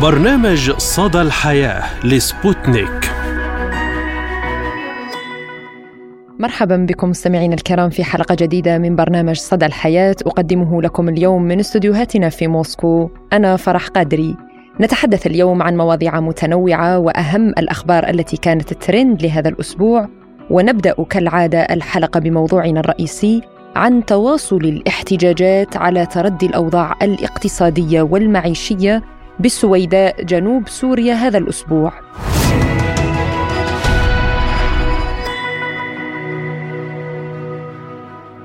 برنامج صدى الحياة لسبوتنيك. مرحبا بكم مستمعينا الكرام في حلقة جديدة من برنامج صدى الحياة. أقدمه لكم اليوم من استديوهاتنا في موسكو أنا فرح قادري. نتحدث اليوم عن مواضيع متنوعة وأهم الأخبار التي كانت الترند لهذا الأسبوع. ونبدأ كالعادة الحلقة بموضوعنا الرئيسي عن تواصل الاحتجاجات على تردي الأوضاع الاقتصادية والمعيشية بالسويداء جنوب سوريا هذا الأسبوع.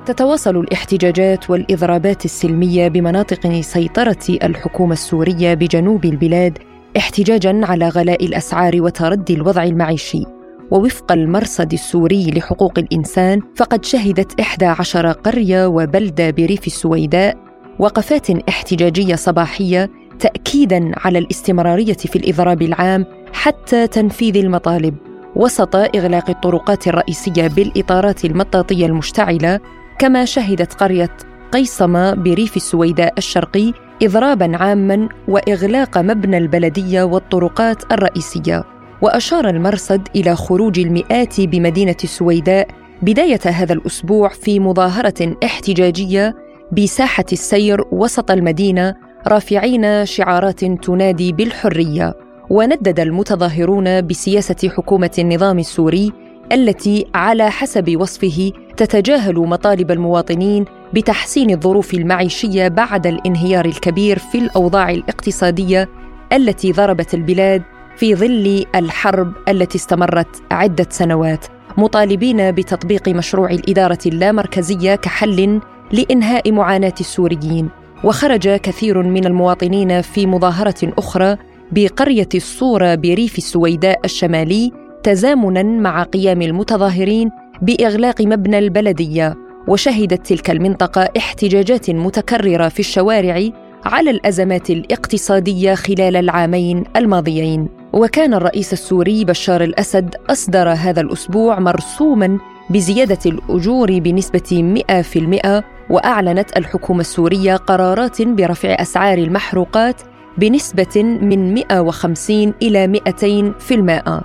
تتواصل الاحتجاجات والإضرابات السلمية بمناطق سيطرة الحكومة السورية بجنوب البلاد احتجاجا على غلاء الأسعار وتردي الوضع المعيشي. ووفق المرصد السوري لحقوق الإنسان فقد شهدت 11 قرية وبلدة بريف السويداء وقفات احتجاجية صباحية تاكيدا على الاستمرارية في الإضراب العام حتى تنفيذ المطالب وسط إغلاق الطرقات الرئيسية بالإطارات المطاطية المشتعلة كما شهدت قرية قيصمة بريف السويداء الشرقي إضرابا عاما وإغلاق مبنى البلدية والطرقات الرئيسية. وأشار المرصد إلى خروج المئات بمدينة السويداء بداية هذا الأسبوع في مظاهرة احتجاجية بساحة السير وسط المدينة رافعين شعارات تنادي بالحرية وندد المتظاهرون بسياسة حكومة النظام السوري التي على حسب وصفه تتجاهل مطالب المواطنين بتحسين الظروف المعيشية بعد الانهيار الكبير في الأوضاع الاقتصادية التي ضربت البلاد في ظل الحرب التي استمرت عدة سنوات. مطالبين بتطبيق مشروع الإدارة اللامركزية كحل لإنهاء معاناة السوريين. وخرج كثير من المواطنين في مظاهرة أخرى بقرية الصورة بريف السويداء الشمالي تزامنا مع قيام المتظاهرين بإغلاق مبنى البلدية وشهدت تلك المنطقة احتجاجات متكررة في الشوارع على الأزمات الاقتصادية خلال العامين الماضيين. وكان الرئيس السوري بشار الأسد أصدر هذا الأسبوع مرسوما بزيادة الأجور بنسبة 100% وأعلنت الحكومة السورية قرارات برفع أسعار المحروقات بنسبة من 150 إلى 200%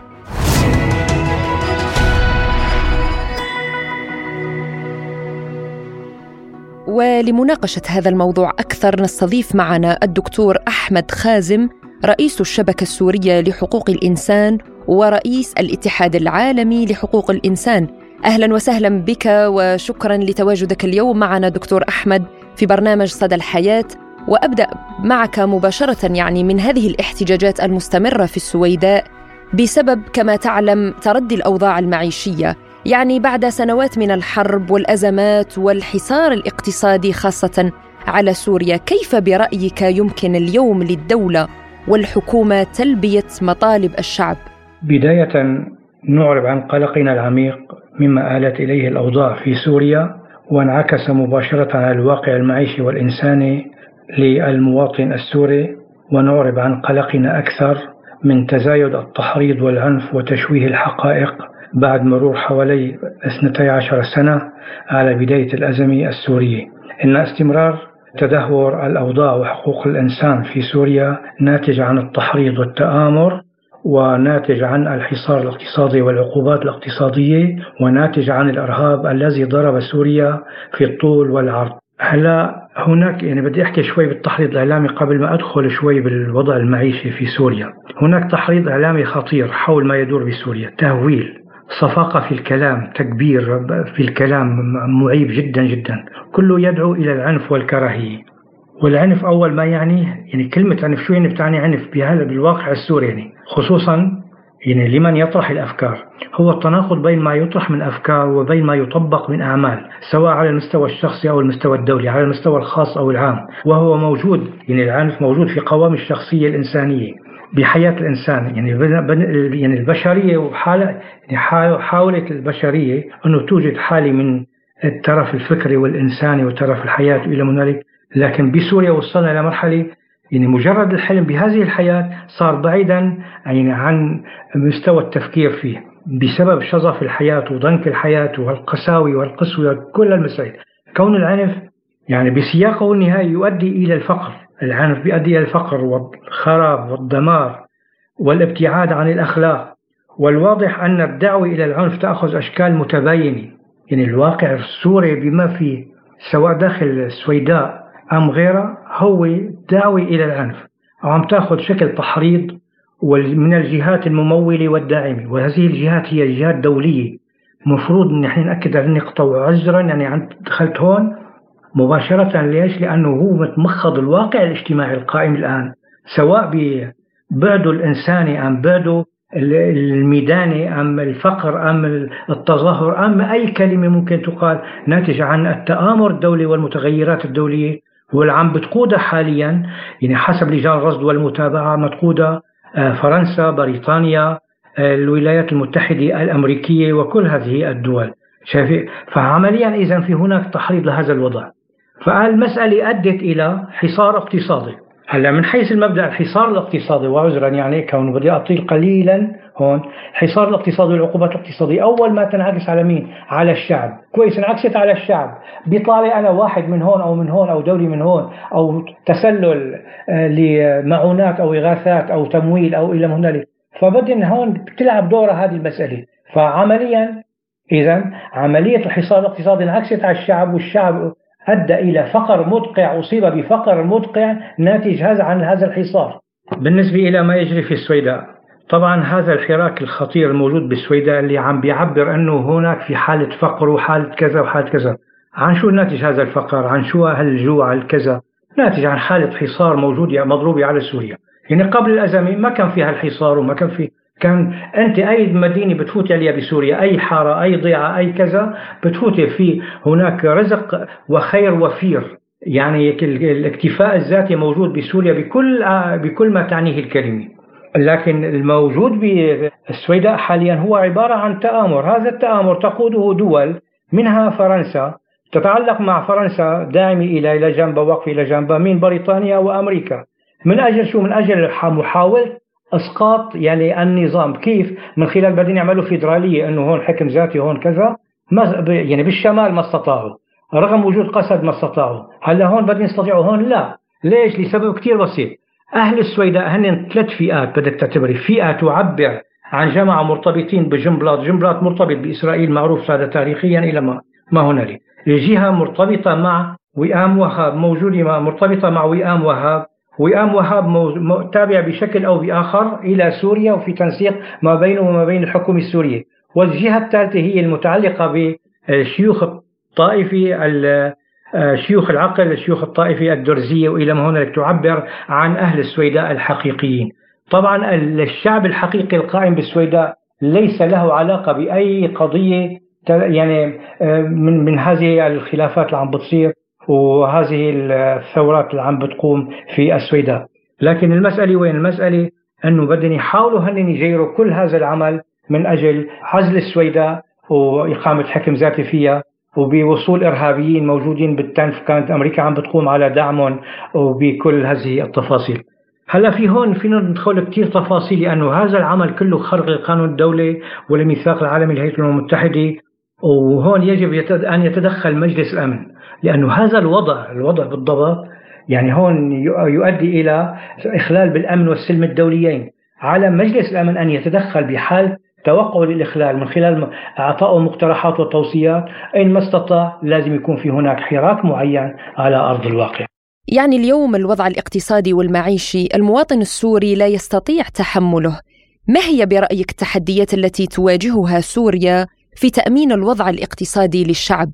ولمناقشة هذا الموضوع أكثر نستضيف معنا الدكتور أحمد خازم رئيس الشبكة السورية لحقوق الإنسان ورئيس الاتحاد العالمي لحقوق الإنسان. أهلا وسهلا بك وشكرا لتواجدك اليوم معنا دكتور أحمد في برنامج صدى الحياة. وأبدأ معك مباشرة يعني من هذه الاحتجاجات المستمرة في السويداء بسبب كما تعلم تردي الأوضاع المعيشية يعني بعد سنوات من الحرب والأزمات والحصار الاقتصادي خاصة على سوريا كيف برأيك يمكن اليوم للدولة والحكومة تلبية مطالب الشعب؟ بداية نعرب عن قلقنا العميق مما آلت إليه الأوضاع في سوريا وانعكس مباشرة على الواقع المعيشي والإنساني للمواطن السوري ونعرب عن قلقنا أكثر من تزايد التحريض والعنف وتشويه الحقائق بعد مرور حوالي 12 سنة على بداية الأزمة السورية. إن استمرار تدهور الأوضاع وحقوق الإنسان في سوريا ناتج عن التحريض والتآمر وناتج عن الحصار الاقتصادي والعقوبات الاقتصادية وناتج عن الإرهاب الذي ضرب سوريا في الطول والعرض. هلا هناك يعني بدي أحكي شوي بالتحريض الإعلامي قبل ما أدخل شوي بالوضع المعيشي في سوريا. هناك تحريض إعلامي خطير حول ما يدور بسوريا، تهويل، صفاقة في الكلام تكبير في الكلام معيب جدا جدا. كله يدعو إلى العنف والكراهية. والعنف أول ما يعني يعني كلمة عنف شو يعني بتعني عنف؟ بهذا بالواقع السوري يعني خصوصا يعني لمن يطرح الأفكار. هو التناقض بين ما يطرح من أفكار وبين ما يطبق من أعمال سواء على المستوى الشخصي أو المستوى الدولي على المستوى الخاص أو العام. وهو موجود يعني العنف موجود في قوام الشخصية الإنسانية بحياة الإنسان. يعني يعني البشرية وحالة يعني حاولت البشرية أنه توجد حالة من الترف الفكري والإنساني وترف الحياة إلى هنالك. لكن بسوريا وصلنا إلى مرحلة يعني مجرد الحلم بهذه الحياة صار بعيدا يعني عن مستوى التفكير فيه بسبب شظف الحياة وضنك الحياة والقساوي والقسوة كل المسائل. كون العنف يعني بسياقه النهائي يؤدي إلى الفقر. العنف بيؤدي إلى الفقر والخراب والدمار والابتعاد عن الأخلاق. والواضح أن الدعوة إلى العنف تأخذ أشكال متباينة. يعني الواقع السوري بما فيه سواء داخل السويداء أم غيرها هو دعوة إلى العنف عم تأخذ شكل تحريض من الجهات الممولة والداعمة. وهذه الجهات هي جهات دولية. مفروض إن إحنا نأكد على النقطه عذرا يعني عن دخلت هون مباشرة. ليش؟ لأنه هو متمخض الواقع الاجتماعي القائم الآن سواء ببعده الإنساني أم بعده الميداني أم الفقر أم التظاهر أم أي كلمة ممكن تقال. ناتجه عن التآمر الدولي والمتغيرات الدولية. واللي عم بتقودها حاليا يعني حسب لجان الرصد والمتابعة متقودها آه، فرنسا بريطانيا الولايات المتحدة الأمريكية وكل هذه الدول. شايف؟ فعمليا إذا في هناك تحريض لهذا الوضع. فالمسألة أدت إلى حصار اقتصادي. هلا من حيث المبدأ الحصار الاقتصادي وعذرا يعني كون بدي أطيل قليلا هون الحصار الاقتصادي والعقوبات الاقتصادية أول ما تنعكس على مين؟ على الشعب، كويس انعكست على الشعب، بيطالع أنا واحد من هون أو من هون أو دولي من هون أو تسلل آه، لمعونات أو إغاثات أو تمويل أو إلى هنالك، فبدي هون بتلعب دورها هذه المسألة. فعمليا إذا عملية الحصار الاقتصادي انعكست على الشعب والشعب أدى إلى فقر مدقع أصيب بفقر مدقع ناتج هذا عن هذا الحصار. بالنسبة إلى ما يجري في السويداء طبعا هذا الحراك الخطير الموجود بالسويداء اللي عم بيعبر أنه هناك في حالة فقر وحالة كذا وحالة كذا. عن شو ناتج هذا الفقر؟ عن شو هالجوع الكذا؟ ناتج عن حالة حصار موجودة مضروبة على سوريا يعني قبل الأزمة ما كان فيها الحصار وما كان في كان أنت أي مدينة بتفوت عليها بسوريا أي حارة أي ضيعة أي كذا بتفوتي في هناك رزق وخير وفير. يعني الاكتفاء الذاتي موجود بسوريا بكل بكل ما تعنيه الكلمة. لكن الموجود بالسويداء حاليا هو عبارة عن تآمر. هذا التآمر تقوده دول منها فرنسا. تتعلق مع فرنسا داعمة إلى إلى جنبها وقف إلى جنبها من بريطانيا وأمريكا. من أجل شو؟ من أجل محاولة أسقاط يعني النظام. كيف؟ من خلال بدهم يعملوا فيدرالية إنه هون حكم ذاتي هون كذا. ما يعني بالشمال ما استطاعوا. رغم وجود قسد ما استطاعوا. هلا هون بدهم يستطيعوا هون لا. ليش؟ لسبب كثير بسيط. أهل السويداء هن ثلاث فئات بدك تعتبري. فئة تعبر عن جماعة مرتبطين بجنبلاط جنبلاط مرتبط بإسرائيل معروف هذا تاريخيا إلى ما ما هنالك. الجهه مرتبطة مع وئام وهاب موجودة مرتبطة مع وئام وهاب. وئام وهاب تابع بشكل أو بآخر إلى سوريا وفي تنسيق ما بينه وما بين الحكومة السورية. والجهة الثالثة هي المتعلقة بشيوخ الطائفة شيوخ العقل الشيوخ الطائفة الدرزية وإلى ما هنالك تعبر عن أهل السويداء الحقيقيين. طبعا الشعب الحقيقي القائم بالسويداء ليس له علاقة بأي قضية يعني آه، من من هذه الخلافات اللي عم بتصير. وهذه الثورات اللي عم بتقوم في السويداء لكن المسألة وين؟ المسألة أنه بدهم يحاولوا هن يجيروا كل هذا العمل من أجل عزل السويداء وإقامة حكم ذاتي فيها وبوصول إرهابيين موجودين بالتنف. كانت أمريكا عم بتقوم على دعمهم وبكل هذه التفاصيل. هلأ في هون فينا ندخل كثير تفاصيل لأنه هذا العمل كله خرق القانون الدولي والميثاق العالمي للهيئة الأمم المتحدة وهون يجب أن يتدخل مجلس الأمن. لأنه هذا الوضع الوضع بالضبط يعني هون يؤدي إلى إخلال بالأمن والسلم الدوليين على مجلس الأمن أن يتدخل بحال توقع للإخلال من خلال إعطائه مقترحات وتوصيات أين ما استطاع لازم يكون في هناك حراك معين على أرض الواقع. يعني اليوم الوضع الاقتصادي والمعيشي المواطن السوري لا يستطيع تحمله. ما هي برأيك التحديات التي تواجهها سوريا في تأمين الوضع الاقتصادي للشعب؟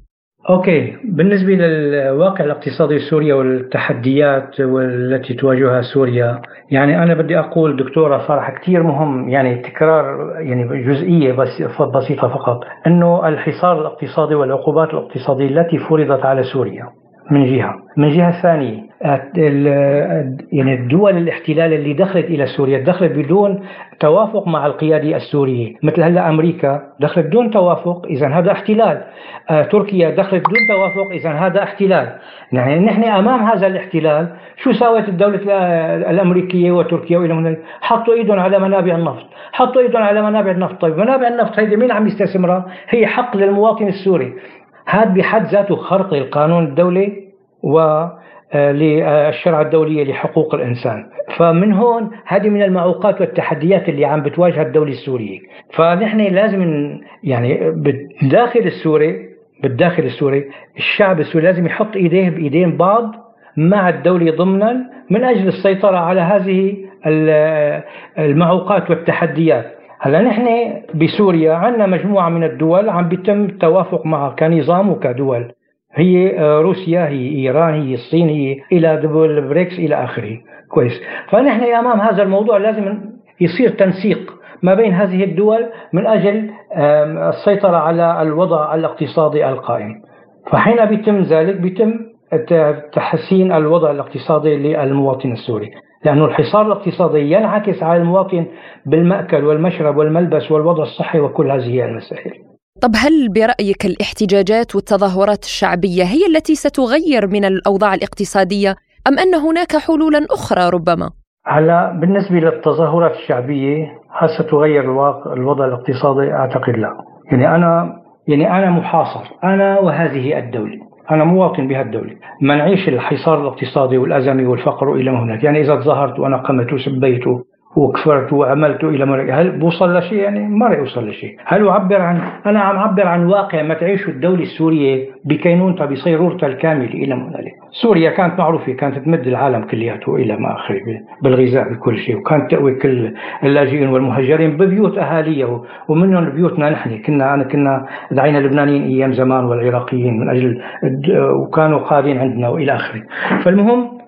أوكي بالنسبة للواقع الاقتصادي السوري والتحديات والتي تواجهها سوريا يعني أنا بدي أقول دكتورة فرح كثير مهم يعني تكرار يعني جزئية بس بسيطة فقط إنه الحصار الاقتصادي والعقوبات الاقتصادية التي فرضت على سوريا. من جهة، من جهة ثانية يعني الدول الاحتلال اللي دخلت إلى سوريا دخلت بدون توافق مع القيادة السورية، مثل هلأ أمريكا دخلت بدون توافق، اذا هذا احتلال. آه، تركيا دخلت بدون توافق، اذا هذا احتلال. يعني نحن أمام هذا الاحتلال، شو ساوت الدولة الأمريكية وتركيا وإلى هناك؟ حطوا إيدهم على منابع النفط، حطوا إيدهم على منابع النفط، طيب منابع النفط هيدي مين عم يستثمرها؟ هي حق للمواطن السوري. هذا بحد ذاته خرق القانون الدولي و آه، للشرع الدولية لحقوق الإنسان. فمن هون هذه من المعوقات والتحديات اللي عم بتواجه الدولة السورية. فنحن لازم يعني بالداخل السوري بالداخل السوري الشعب السوري لازم يحط إيديه بإيدين بعض مع الدولة ضمنا من أجل السيطرة على هذه المعوقات والتحديات. هلا نحن بسوريا عندنا مجموعة من الدول عم بيتم التوافق معها كنظام وكدول. هي آه، روسيا هي إيران هي الصين هي إلى دول بريكس إلى آخره. كويس. فنحن أمام هذا الموضوع لازم يصير تنسيق ما بين هذه الدول من أجل السيطرة على الوضع الاقتصادي القائم. فحين بيتم ذلك بيتم تحسين الوضع الاقتصادي للمواطن السوري. لأن الحصار الاقتصادي ينعكس على المواطن بالمأكل والمشرب والملبس والوضع الصحي وكل هذه المسائل طب هل برأيك الاحتجاجات والتظاهرات الشعبية هي التي ستغير من الأوضاع الاقتصادية أم أن هناك حلولا أخرى ربما؟ هلا بالنسبة للتظاهرات الشعبية هل ستغير الوضع الاقتصادي؟ أعتقد لا يعني أنا يعني أنا محاصر أنا وهذه الدولة أنا مواطن بهالدولة ما نعيش الحصار الاقتصادي والأزمة والفقر إلى ما هناك. يعني إذا تظاهرت وأنا قمت وسبيت وكفرت وعملت إلى مرة هل بوصل لشيء يعني ما راح يوصل لشيء هل أعبر عن أنا عم أعبر عن واقع ما تعيشه الدولة السورية بكينونتها بصيرورتها الكاملة إلى هنالك سوريا كانت معروفة كانت تمد العالم كلياته إلى ما آخره بالغذاء بكل شيء وكانت تأوي كل اللاجئين والمهاجرين ببيوت اهاليها ومنهم بيوتنا نحن. كنا أنا كنا دعينا اللبنانيين أيام زمان والعراقيين من أجل وكانوا قاعدين عندنا وإلى آخره. فالمهم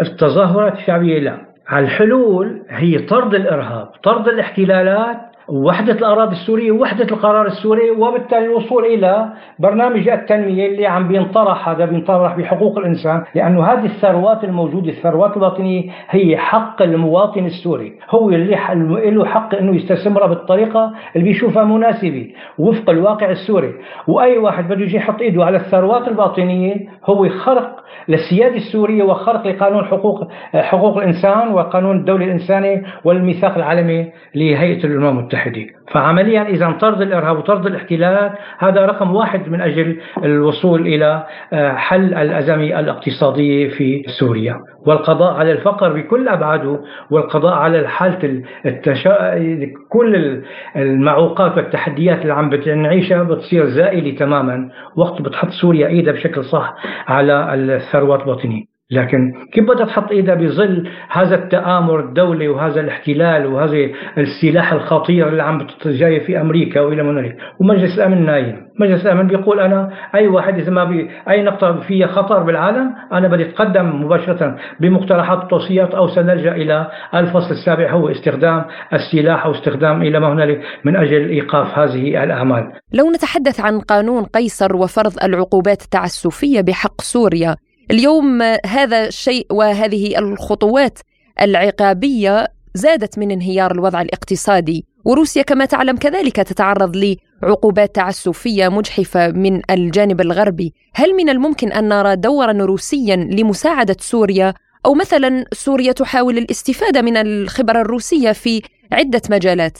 التظاهرات الشعبية لا. الحلول هي طرد الإرهاب، طرد الاحتلالات وحدة الأراضي السورية ووحدة القرار السوري وبالتالي الوصول إلى برنامج التنمية اللي عم بينطرح هذا بينطرح بحقوق الإنسان لأنه هذه الثروات الموجودة الثروات الوطنية هي حق المواطن السوري هو اللي له حق أنه يستثمرها بالطريقة اللي بيشوفها مناسبة وفق الواقع السوري. وأي واحد بده يجي يحط إيده على الثروات الباطنية هو خرق للسيادة السورية وخرق لقانون حقوق حقوق الإنسان وقانون الدولة الإنسانية والميثاق العالمي لهيئة الأمم المتحدة. فعمليا إذا طرد الإرهاب وطرد الاحتلالات هذا رقم واحد من أجل الوصول إلى آه، حل الأزمة الاقتصادية في سوريا. والقضاء على الفقر بكل أبعاده والقضاء على حالة التشا... كل المعوقات والتحديات اللي عم بنعيشها بتصير زائلة تماما. وقت بتحط سوريا إيدها بشكل صح على الثروات الوطنية. لكن كيف بدها تحط إيدها بظل هذا التآمر الدولي وهذا الاحتلال وهذا السلاح الخطير اللي عم جاي في أمريكا وإلى من هنالك ومجلس الأمن نايم مجلس الأمن بيقول أنا أي واحد إذا ما بي أي نقطة فيها خطر بالعالم أنا بدي أتقدم مباشرة بمقترحات التوصيات أو سنلجأ إلى الفصل السابع هو استخدام السلاح أو استخدام إلى ما هنالك من أجل إيقاف هذه الأعمال. لو نتحدث عن قانون قيصر وفرض العقوبات التعسفية بحق سوريا اليوم هذا الشيء وهذه الخطوات العقابية زادت من انهيار الوضع الاقتصادي وروسيا كما تعلم كذلك تتعرض لعقوبات تعسفية مجحفة من الجانب الغربي. هل من الممكن أن نرى دورا روسيا لمساعدة سوريا؟ أو مثلا سوريا تحاول الاستفادة من الخبرة الروسية في عدة مجالات؟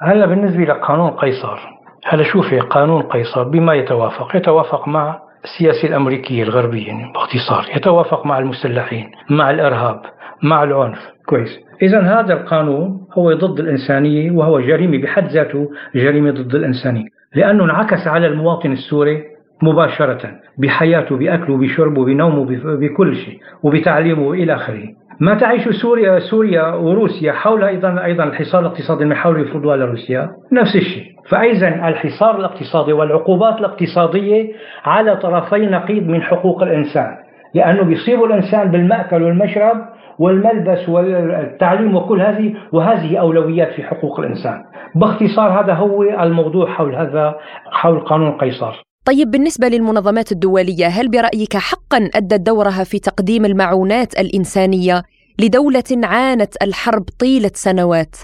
هلا بالنسبة لقانون قيصر هلا شوفي قانون قيصر بما يتوافق يتوافق مع السياسة الأمريكية الغربية يعني باختصار يتوافق مع المسلحين مع الإرهاب مع العنف. كويس. إذا هذا القانون هو ضد الإنسانية وهو جريمة بحد ذاته جريمة ضد الإنسانية لأنه انعكس على المواطن السوري مباشرة بحياته بأكله بشربه بنومه بكل شيء وبتعليمه وإلى آخره. ما تعيش سوريا سوريا وروسيا حول أيضا أيضا الحصار الاقتصادي اللي يحاولوا يفرضوه على روسيا؟ نفس الشيء. فاذا الحصار الاقتصادي والعقوبات الاقتصادية على طرفي نقيض من حقوق الإنسان لأنه بيصيبوا الإنسان بالمأكل والمشرب والملبس والتعليم وكل هذه وهذه أولويات في حقوق الإنسان. باختصار هذا هو الموضوع حول هذا حول قانون قيصر. طيب بالنسبة للمنظمات الدولية هل برأيك حقا أدت دورها في تقديم المعونات الإنسانية لدولة عانت الحرب طيلة سنوات؟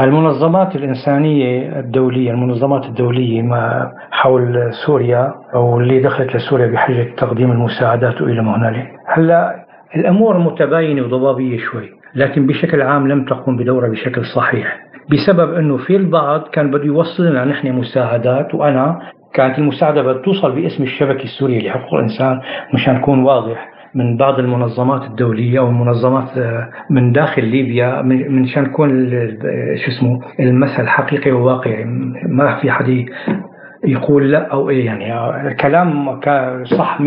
المنظمات الإنسانية الدولية المنظمات الدولية ما حول سوريا أو اللي دخلت لسوريا بحجة تقديم المساعدات إلى ما هنالك هلأ الأمور متباينة وضبابية شوي لكن بشكل عام لم تقم بدورها بشكل صحيح بسبب أنه في البعض كان بده يوصل لنا نحن مساعدات وأنا كانت المساعدة بدها توصل باسم الشبكة السورية لحقوق الإنسان مشان نكون واضح من بعض المنظمات الدولية والمنظمات من داخل ليبيا من شان يكون شو اسمه المثل حقيقي وواقعي ما في حد يقول لا أو إيه يعني الكلام صح 100%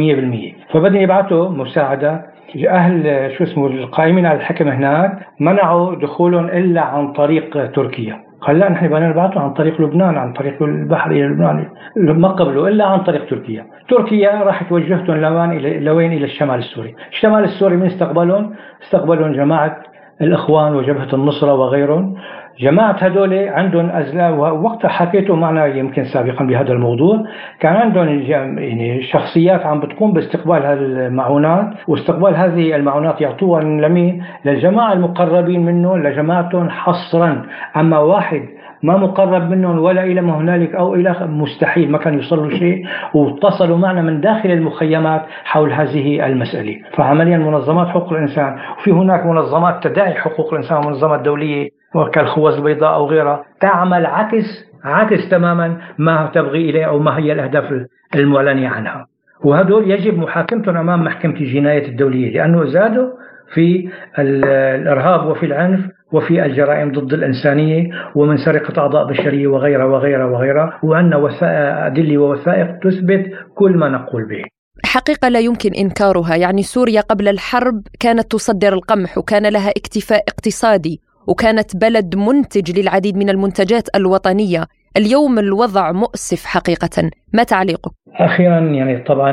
فبدهم يبعثوا مساعدة أهل شو اسمه القائمين على الحكم هناك منعوا دخولهم إلا عن طريق تركيا. قال لا نحن بدنا نبعثه عن طريق لبنان عن طريق البحر إلى لبنان ما قبلوا إلا عن طريق تركيا. تركيا راح توجهتهم لوين إلى لوين إلى الشمال السوري. الشمال السوري من استقبلهم؟ استقبلهم جماعة الإخوان وجبهة النصرة وغيرهم. جماعة هذول عندهم أزلام ووقتها حكيته معنا يمكن سابقا بهذا الموضوع كان عندهم يعني شخصيات عم بتقوم باستقبال هذه المعونات واستقبال هذه المعونات يعطوها لمين؟ للجماعة المقربين منه لجماعتهم حصرا أما واحد ما مقرب منهم ولا إلى ما هنالك أو إلى مستحيل ما كان يوصلوا شيء واتصلوا معنا من داخل المخيمات حول هذه المسألة فعمليا منظمات حقوق الإنسان وفي هناك منظمات تدعي حقوق الإنسان ومنظمات دولية كالخوذ البيضاء أو غيرها. تعمل عكس عكس تماما ما تبغي إليه أو ما هي الأهداف المعلنة عنها. وهدول يجب محاكمتهم أمام محكمة الجناية الدولية لأنه زادوا في الإرهاب وفي العنف وفي الجرائم ضد الإنسانية ومن سرقة أعضاء بشرية وغيرها وغيرها وغيرها وعندنا أدلة ووثائق تثبت كل ما نقول به. حقيقة لا يمكن إنكارها يعني سوريا قبل الحرب كانت تصدر القمح وكان لها اكتفاء اقتصادي وكانت بلد منتج للعديد من المنتجات الوطنية. اليوم الوضع مؤسف حقيقة. ما تعليقك؟ أخيرا يعني طبعا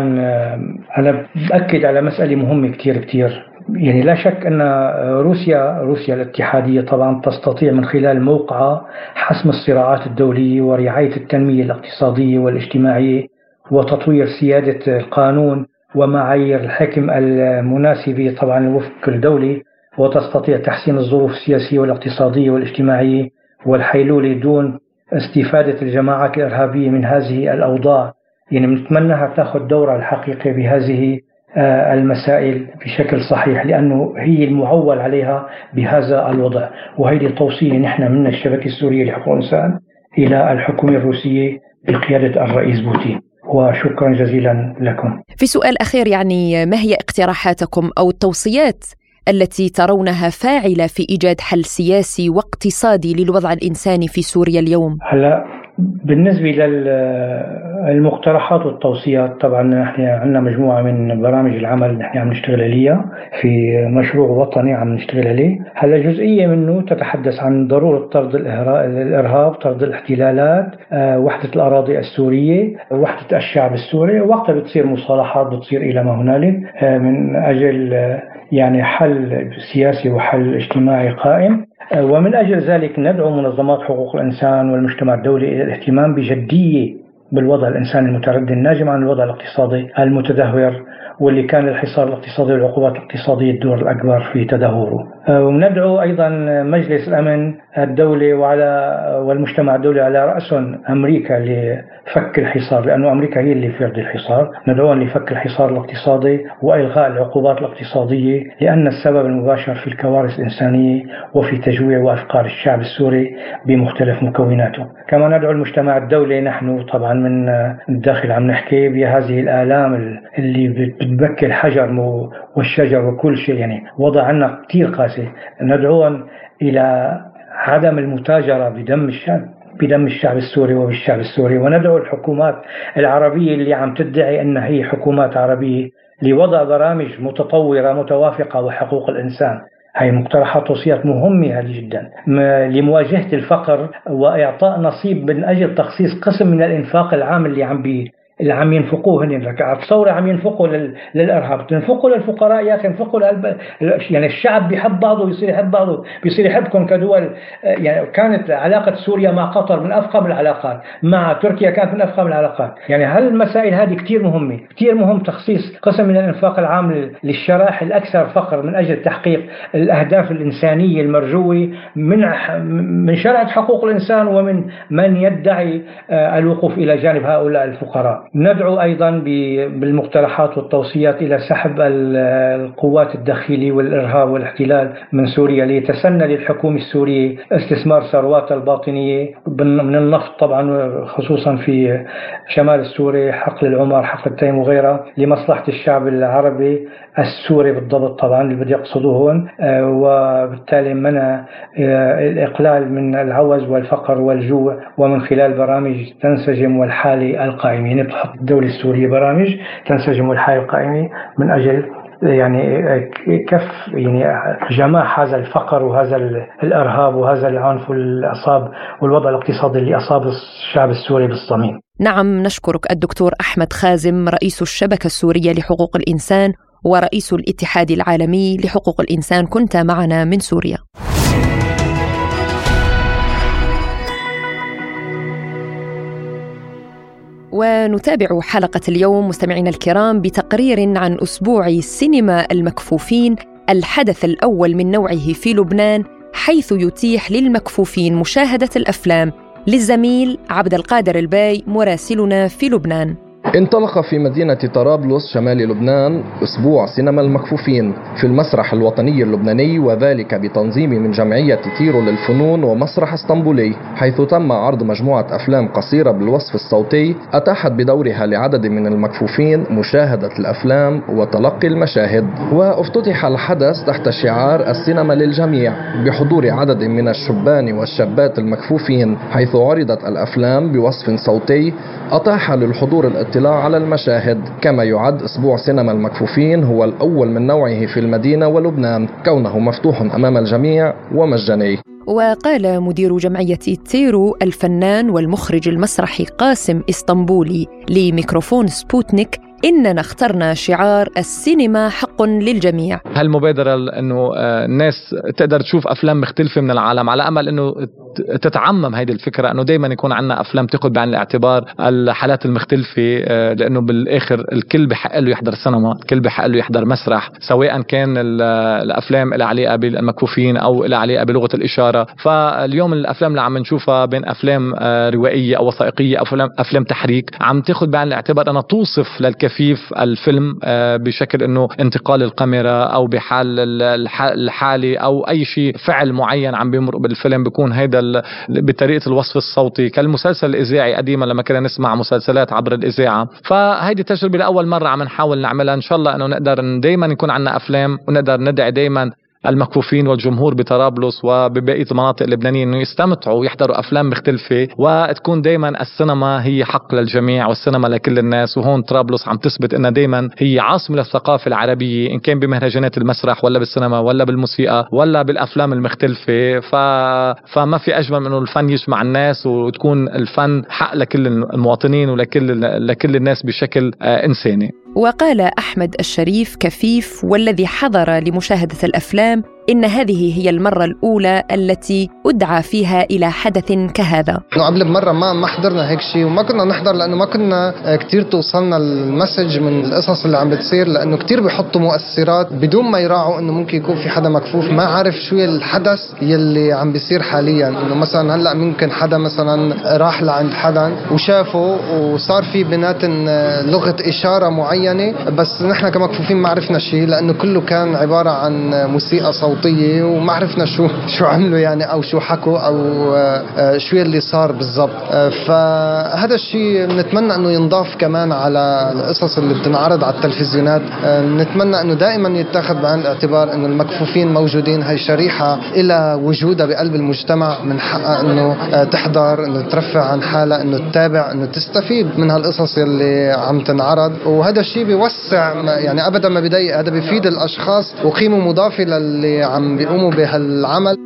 أنا بأكد على مسألة مهمة كثير كثير يعني لا شك أن روسيا روسيا الاتحادية طبعا تستطيع من خلال موقعها حسم الصراعات الدولية ورعاية التنمية الاقتصادية والاجتماعية وتطوير سيادة القانون ومعايير الحكم المناسبة طبعا وفق الدولة وتستطيع تحسين الظروف السياسية والاقتصادية والاجتماعية والحيلولة دون استفادة الجماعات الإرهابية من هذه الأوضاع. يعني بنتمنىها تأخذ دورها الحقيقي بهذه آه، المسائل بشكل صحيح لأنه هي المعول عليها بهذا الوضع. وهذه توصية نحن من الشبكة السورية لحقوق الإنسان إلى الحكومة الروسية بقيادة الرئيس بوتين. وشكرا جزيلا لكم. في سؤال أخير يعني ما هي اقتراحاتكم أو التوصيات التي ترونها فاعلة في إيجاد حل سياسي واقتصادي للوضع الإنساني في سوريا اليوم؟ هلا بالنسبة للمقترحات والتوصيات طبعا نحن عندنا مجموعة من برامج العمل نحن عم نشتغل عليها في مشروع وطني عم نشتغل عليه، هلا جزئية منه تتحدث عن ضرورة طرد الإرهاب، طرد الاحتلالات، آه، وحدة الأراضي السورية، وحدة الشعب السوري، وقتها بتصير مصالحات بتصير إلى ما هنالك آه، من أجل يعني حل سياسي وحل اجتماعي قائم. ومن أجل ذلك ندعو منظمات حقوق الإنسان والمجتمع الدولي إلى الاهتمام بجدية بالوضع الإنساني المتردي الناجم عن الوضع الاقتصادي المتدهور واللي كان الحصار الاقتصادي والعقوبات الاقتصادية الدور الأكبر في تدهوره. آه، وندعو أيضا مجلس الأمن الدولي وعلى والمجتمع الدولي على رأسهم أمريكا لفك الحصار لأنه أمريكا هي اللي فرض الحصار. ندعوهم لفك الحصار الاقتصادي وإلغاء العقوبات الاقتصادية لأن السبب المباشر في الكوارث الإنسانية وفي تجويع وأفكار الشعب السوري بمختلف مكوناته. كما ندعو المجتمع الدولي نحن طبعا من الداخل عم نحكي بهذه الآلام اللي بتبكي الحجر والشجر وكل شيء يعني وضع عنا كثير قاسي. ندعوهم إلى عدم المتاجرة بدم الشعب بدم الشعب السوري وبالشعب السوري وندعو الحكومات العربية اللي عم تدعي أنها هي حكومات عربية لوضع برامج متطورة متوافقة وحقوق الإنسان. هي مقترحات توصيات مهمة جدا. لمواجهة الفقر وإعطاء نصيب من أجل تخصيص قسم من الإنفاق العام اللي عم بي اللي عم ينفقوه هن تصور عم ينفقوا للإرهاب. تنفقوا للفقراء يا أخي انفقوا. يعني الشعب بيحب بعضه بيصير يحب بعضه. بيصير يحبكم كدول يعني كانت علاقة سوريا مع قطر من افخم العلاقات مع تركيا كانت من افخم العلاقات. يعني هالمسائل هذه كثير مهمة. كثير مهم تخصيص قسم من الإنفاق العام للشرائح الأكثر فقر من أجل تحقيق الأهداف الإنسانية المرجوة من من شرعة حقوق الإنسان ومن من يدعي آه، الوقوف إلى جانب هؤلاء الفقراء. ندعو أيضا بالمقترحات والتوصيات إلى سحب القوات الداخلية والإرهاب والاحتلال من سوريا ليتسنى للحكومة السورية استثمار ثرواتها الباطنية من النفط طبعا خصوصا في شمال السوري حقل العمر حقل التيم وغيرها لمصلحة الشعب العربي السوري بالضبط طبعا اللي بدي يقصدوه هون. آه، وبالتالي منع آه، الإقلال من العوز والفقر والجوع ومن خلال برامج تنسجم والحالة القائمة. الدولة السورية برامج تنسجم والحالة القائمة من أجل يعني كف يعني جماح هذا الفقر وهذا الإرهاب وهذا العنف واللي اصاب والوضع الاقتصادي اللي أصاب الشعب السوري بالصميم. نعم نشكرك الدكتور أحمد خازم رئيس الشبكة السورية لحقوق الإنسان ورئيس الاتحاد العالمي لحقوق الإنسان كنت معنا من سوريا. ونتابع حلقة اليوم مستمعينا الكرام بتقرير عن أسبوع سينما المكفوفين الحدث الأول من نوعه في لبنان حيث يتيح للمكفوفين مشاهدة الأفلام. للزميل عبد القادر الباي مراسلنا في لبنان. انطلق في مدينة طرابلس شمال لبنان أسبوع سينما المكفوفين في المسرح الوطني اللبناني وذلك بتنظيم من جمعية تيرو للفنون ومسرح اسطنبولي حيث تم عرض مجموعة أفلام قصيرة بالوصف الصوتي أتاحت بدورها لعدد من المكفوفين مشاهدة الأفلام وتلقي المشاهد. وافتتح الحدث تحت شعار السينما للجميع بحضور عدد من الشبان والشابات المكفوفين حيث عرضت الأفلام بوصف صوتي أتاح للحضور الاطلاع على المشاهد. كما يعد أسبوع سينما المكفوفين هو الأول من نوعه في المدينة ولبنان. كونه مفتوح أمام الجميع ومجاني. وقال مدير جمعية تيرو الفنان والمخرج المسرحي قاسم إسطنبولي لميكروفون سبوتنيك إننا اخترنا شعار السينما حق للجميع. هالمبادرة أنه آه، الناس تقدر تشوف أفلام مختلفة من العالم على أمل أنه تتعمم هذه الفكرة أنه دائما يكون عندنا أفلام تأخذ بعين الاعتبار الحالات المختلفة آه، لأنه بالآخر الكل بحق له يحضر سينما الكل بحق له يحضر مسرح سواء كان الأفلام اللي علاقة بالمكفوفين أو اللي علاقة بلغة الإشارة. فاليوم الأفلام اللي عم نشوفها بين أفلام آه، روائية أو وثائقية أو أفلام تحريك عم تأخذ بعين الاعتبار أنها توصف للكثير كفيف الفيلم آه، بشكل إنه انتقال الكاميرا أو بحال الحالي أو أي شيء فعل معين عم بيمر بالفيلم بيكون هيدا بطريقة الوصف الصوتي. كالمسلسل الإذاعي قديما لما كنا نسمع مسلسلات عبر الإذاعة. فهيدي تجربه لأول مرة عم نحاول نعملها. إن شاء الله إنه نقدر دائما يكون عندنا أفلام ونقدر ندعي دائما المكفوفين والجمهور بطرابلس وببقية المناطق اللبنانية إنه يستمتعوا ويحضروا أفلام مختلفة وتكون دائما السينما هي حق للجميع والسينما لكل الناس وهون طرابلس عم تثبت إنها دائما هي عاصمة للثقافه العربية إن كان بمهرجانات المسرح ولا بالسينما ولا بالموسيقى ولا بالأفلام المختلفة ف... فما في أجمل من إنه الفن يجمع الناس وتكون الفن حق لكل المواطنين ولكل لكل الناس بشكل آه، إنساني. وقال أحمد الشريف كفيف والذي حضر لمشاهدة الأفلام إن هذه هي المرة الأولى التي أدعى فيها إلى حدث كهذا. قبل بمرة ما ما حضرنا هيك شيء وما كنا نحضر لأنه ما كنا كتير توصلنا المسج من القصص اللي عم بتصير لأنه كتير بيحطوا مؤثرات بدون ما يراعوا إنه ممكن يكون في حدا مكفوف. ما عارف شو الحدث يلي عم بيصير حاليا. إنه مثلا هلأ ممكن حدا مثلا راح لعند حدا وشافه وصار في بيناتن لغة إشارة معينة بس نحن كمكفوفين ما عرفنا شيء لأنه كله كان عبارة عن موسيقى صوتية. صوتيه وما عرفنا شو شو عملوا يعني أو شو حكوا أو آه، شو اللي صار بالضبط. آه، فهذا الشيء بنتمنى إنه ينضاف كمان على القصص اللي بتنعرض على التلفزيونات. آه، نتمنى إنه دائما يتاخذ بعين الاعتبار إنه المكفوفين موجودين. هي شريحة إلى وجودها بقلب المجتمع من حقها إنه تحضر إنه ترفع عن حالها إنه تتابع إنه تستفيد من هالقصص اللي عم تنعرض. وهذا الشيء بيوسع يعني ابدا ما بيضايق هذا بيفيد الأشخاص وقيمة مضافة للي عم بيقوموا بهالعمل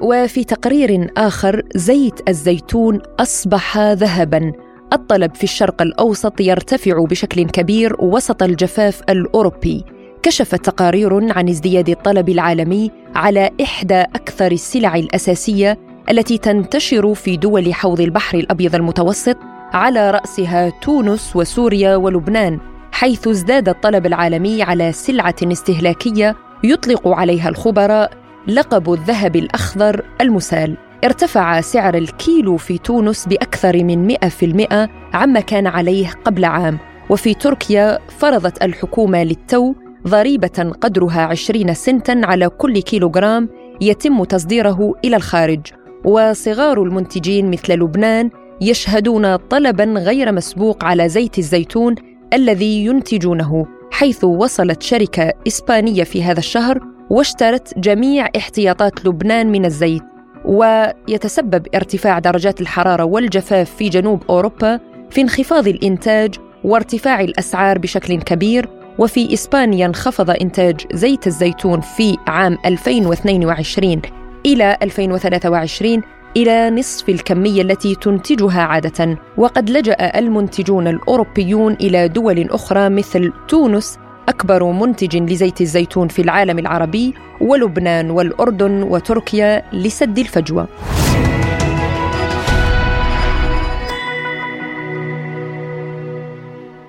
وفي تقرير آخر زيت الزيتون أصبح ذهباً. الطلب في الشرق الأوسط يرتفع بشكل كبير وسط الجفاف الأوروبي. كشفت تقارير عن ازدياد الطلب العالمي على إحدى أكثر السلع الأساسية التي تنتشر في دول حوض البحر الأبيض المتوسط على رأسها تونس وسوريا ولبنان. حيث ازداد الطلب العالمي على سلعة استهلاكية يطلق عليها الخبراء لقب الذهب الأخضر المسال. ارتفع سعر الكيلو في تونس بأكثر من 100% عما كان عليه قبل عام. وفي تركيا فرضت الحكومة للتو ضريبة قدرها 20 سنتا على كل كيلوغرام يتم تصديره إلى الخارج. وصغار المنتجين مثل لبنان يشهدون طلبا غير مسبوق على زيت الزيتون الذي ينتجونه حيث وصلت شركة إسبانية في هذا الشهر واشترت جميع احتياطات لبنان من الزيت. ويتسبب ارتفاع درجات الحرارة والجفاف في جنوب أوروبا في انخفاض الإنتاج وارتفاع الأسعار بشكل كبير. وفي إسبانيا انخفض إنتاج زيت الزيتون في عام 2022 إلى 2023 إلى نصف الكمية التي تنتجها عادة وقد لجأ المنتجون الأوروبيون إلى دول أخرى مثل تونس أكبر منتج لزيت الزيتون في العالم العربي ولبنان والأردن وتركيا لسد الفجوة.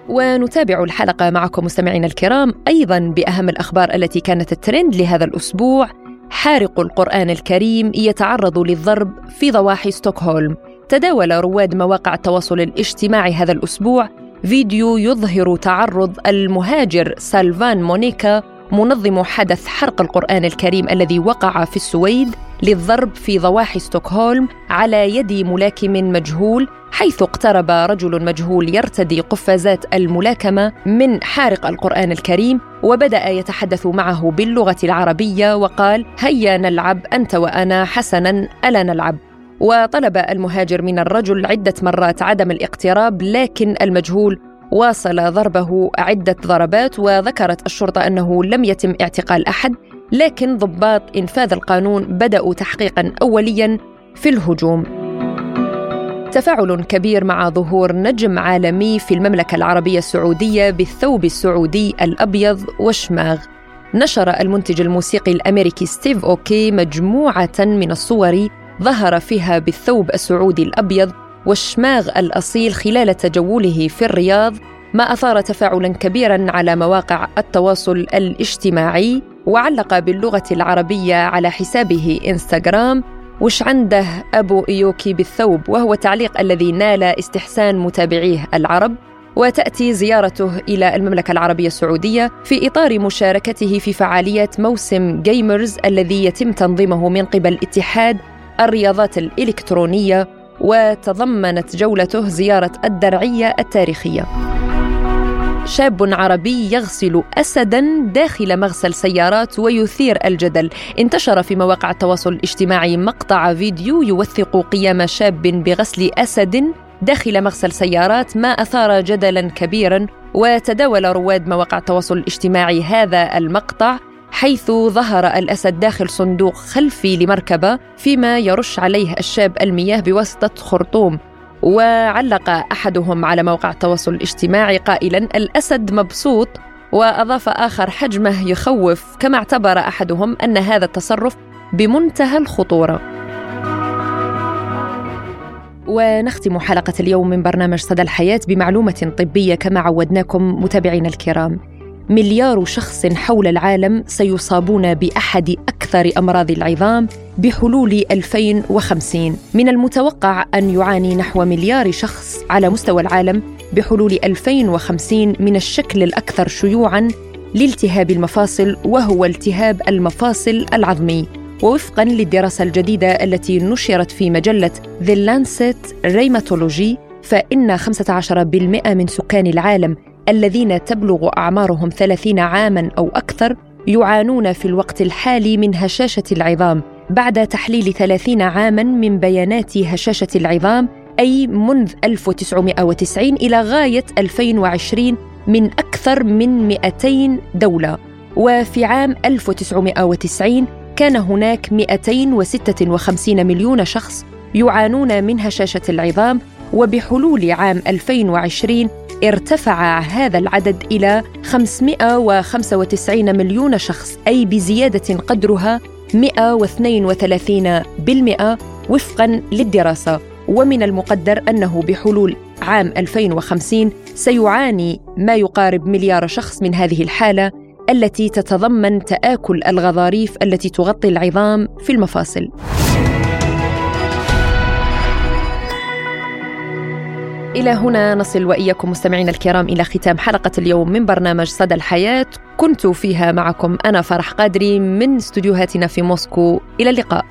ونتابع الحلقة معكم مستمعينا الكرام أيضا بأهم الأخبار التي كانت الترند لهذا الأسبوع. حارق القرآن الكريم يتعرض للضرب في ضواحي ستوكهولم. تداول رواد مواقع التواصل الاجتماعي هذا الأسبوع فيديو يظهر تعرض المهاجر سالفان مونيكا منظم حدث حرق القرآن الكريم الذي وقع في السويد للضرب في ضواحي ستوكهولم على يد ملاكم مجهول حيث اقترب رجل مجهول يرتدي قفازات الملاكمة من حارق القرآن الكريم وبدأ يتحدث معه باللغة العربية وقال هيا نلعب أنت وأنا حسنا ألا نلعب؟ وطلب المهاجر من الرجل عدة مرات عدم الاقتراب لكن المجهول واصل ضربه عدة ضربات وذكرت الشرطة أنه لم يتم اعتقال أحد لكن ضباط إنفاذ القانون بدأوا تحقيقا اوليا في الهجوم. تفاعل كبير مع ظهور نجم عالمي في المملكة العربية السعودية بالثوب السعودي الأبيض والشماغ نشر المنتج الموسيقي الأمريكي ستيف أوكي مجموعة من الصور ظهر فيها بالثوب السعودي الأبيض والشماغ الأصيل خلال تجوله في الرياض ما أثار تفاعلا كبيرا على مواقع التواصل الاجتماعي وعلق باللغة العربية على حسابه إنستغرام وش عنده أبو إيوكي بالثوب وهو تعليق الذي نال استحسان متابعيه العرب وتأتي زيارته إلى المملكة العربية السعودية في إطار مشاركته في فعاليه موسم جيمرز الذي يتم تنظيمه من قبل اتحاد الرياضات الإلكترونية. وتضمنت جولته زيارة الدرعية التاريخية. شاب عربي يغسل اسدا داخل مغسل سيارات ويثير الجدل. انتشر في مواقع التواصل الاجتماعي مقطع فيديو يوثق قيام شاب بغسل أسد داخل مغسل سيارات ما أثار جدلا كبيرا. وتداول رواد مواقع التواصل الاجتماعي هذا المقطع حيث ظهر الأسد داخل صندوق خلفي لمركبة فيما يرش عليه الشاب المياه بواسطة خرطوم. وعلق أحدهم على موقع التواصل الاجتماعي قائلا الأسد مبسوط. وأضاف آخر حجمه يخوف كما اعتبر أحدهم أن هذا التصرف بمنتهى الخطورة. ونختم حلقة اليوم من برنامج صدى الحياة بمعلومة طبية كما عودناكم متابعينا الكرام. مليار شخص حول العالم سيصابون بأحد أكثر أمراض العظام بحلول 2050 من المتوقع أن يعاني نحو مليار شخص على مستوى العالم بحلول 2050 من الشكل الأكثر شيوعا لالتهاب المفاصل وهو التهاب المفاصل العظمي. ووفقا للدراسة الجديدة التي نشرت في مجلة The Lancet Rheumatology فإن 15% من سكان العالم الذين تبلغ أعمارهم ثلاثين عاما أو أكثر يعانون في الوقت الحالي من هشاشة العظام. بعد تحليل ثلاثين عاما من بيانات هشاشة العظام أي منذ 1990 إلى غاية 2020 من أكثر من 200 دولة. وفي عام 1990 كان هناك 256 مليون شخص يعانون من هشاشة العظام وبحلول عام 2020 ارتفع هذا العدد إلى 595 مليون شخص أي بزيادة قدرها 132% وفقا للدراسة ومن المقدر أنه بحلول عام 2050 سيعاني ما يقارب مليار شخص من هذه الحالة التي تتضمن تآكل الغضاريف التي تغطي العظام في المفاصل. إلى هنا نصل وإياكم مستمعينا الكرام إلى ختام حلقة اليوم من برنامج صدى الحياة. كنت فيها معكم أنا فرح قادري من استديوهاتنا في موسكو. إلى اللقاء.